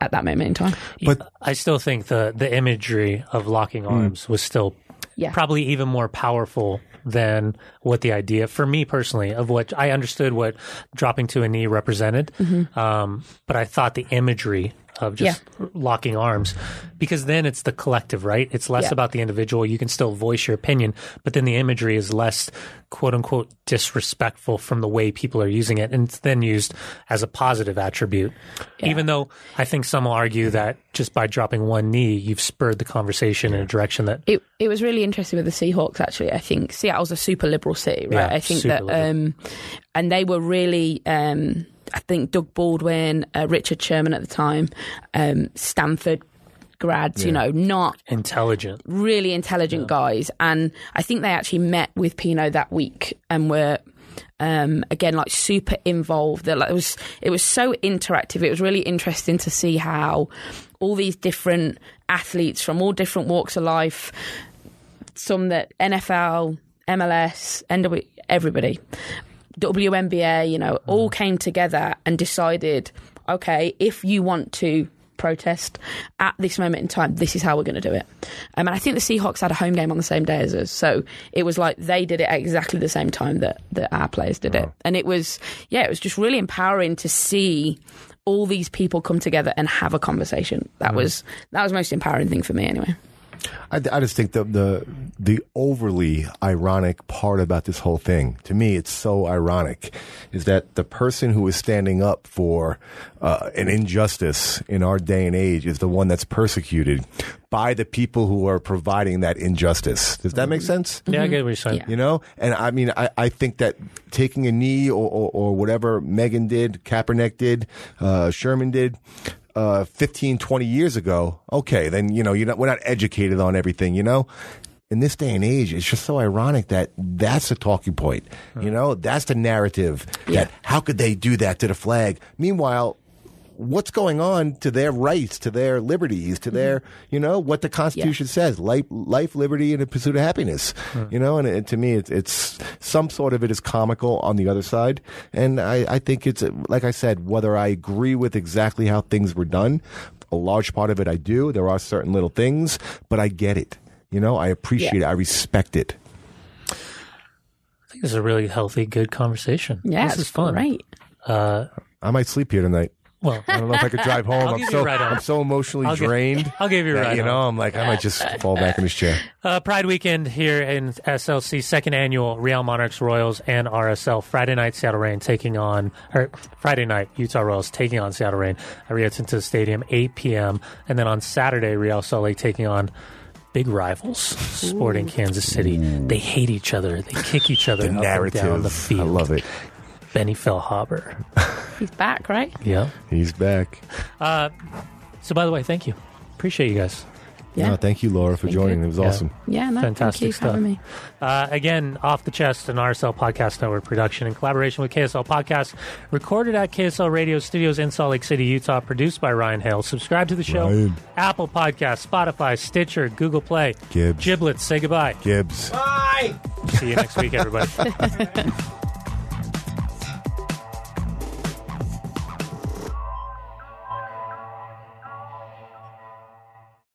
at that moment in time. But I still think the the imagery of locking arms was still Yeah. probably even more powerful than what the idea for me personally of what I understood what dropping to a knee represented. Um, but I thought the imagery of just locking arms because then it's the collective, right? It's less Yeah. about the individual. You can still voice your opinion, but then the imagery is less quote unquote disrespectful from the way people are using it. And it's then used as a positive attribute. Even though I think some will argue that just by dropping one knee, you've spurred the conversation in a direction that it it was really interesting with the Seahawks. Actually, I think Seattle's a super liberal city, right? Yeah, I think that, liberal. um, and they were really. Um, I think Doug Baldwin, uh, Richard Sherman at the time, um, Stanford grads, you know, not intelligent. really intelligent guys. And I think they actually met with Pinoe that week and were um, again like super involved. That like, it was it was so interactive. It was really interesting to see how all these different athletes from all different walks of life, some that NFL, MLS, NW, everybody. WNBA, you know, all came together and decided, okay, if you want to protest at this moment in time. This is how we're going to do it. Um, and I think the Seahawks had a home game on the same day as us, so it was like they did it at exactly the same time that that our players did it, and it was yeah, it was just really empowering to see all these people come together and have a conversation. That was that was the most empowering thing for me anyway. I, I just think the, the the overly ironic part about this whole thing, to me, it's so ironic, is that the person who is standing up for uh, an injustice in our day and age is the one that's persecuted by the people who are providing that injustice. Does that make sense? Yeah, I get what you're saying. Yeah. You know, and I mean, I, I think that taking a knee or, or, or whatever Megan did, Kaepernick did, uh, Sherman did, uh, 15, 20 years ago, okay, then, you know, you're not, we're not educated on everything, you know? In this day and age, it's just so ironic that that's the talking point. You know, that's the narrative. That how could they do that to the flag? Meanwhile, what's going on to their rights, to their liberties, to their, you know, what the Constitution says, life, life, liberty, and the pursuit of happiness. You know, and, it, to me, it's, it's some sort of it is comical on the other side, and I, I think it's like I said, whether I agree with exactly how things were done, a large part of it I do. There are certain little things, but I get it. You know, I appreciate it. I respect it. I think this is a really healthy, good conversation. Yeah, this is fun. Great. Uh, I might sleep here tonight. Well, I don't know if I could drive home. I'm give so a ride home. I'm so emotionally I'll drained. I'll give you a that, ride You know. I'm like I might just fall back in this chair. Uh, Pride Weekend here in SLC, second annual Real Monarchs Royals and RSL. Friday night, Seattle Reign taking on, or Friday night, Utah Royals taking on Seattle Reign at Rio Tinto Stadium, 8 p.m. And then on Saturday, Real Salt Lake taking on big rivals, Sporting Kansas City. They hate each other. They kick each other The narrative. down the field. I love it. Benny Feilhaber. He's back, right? Yeah. He's back. So, by the way, thank you. Appreciate you guys. Yeah. No, thank you, Laura, for Thank joining. you. It was Yeah. awesome. Yeah, no, Fantastic thank you for having stuff. me. Uh, again, Off the Chest, an RSL Podcast Network production in collaboration with KSL Podcast, recorded at KSL Radio Studios in Salt Lake City, Utah, produced by Ryan Hale. Subscribe to the show. Ryan. Apple Podcast, Spotify, Stitcher, Google Play. Gibbs. Giblets, say goodbye. Gibbs. Bye. See you next week, everybody.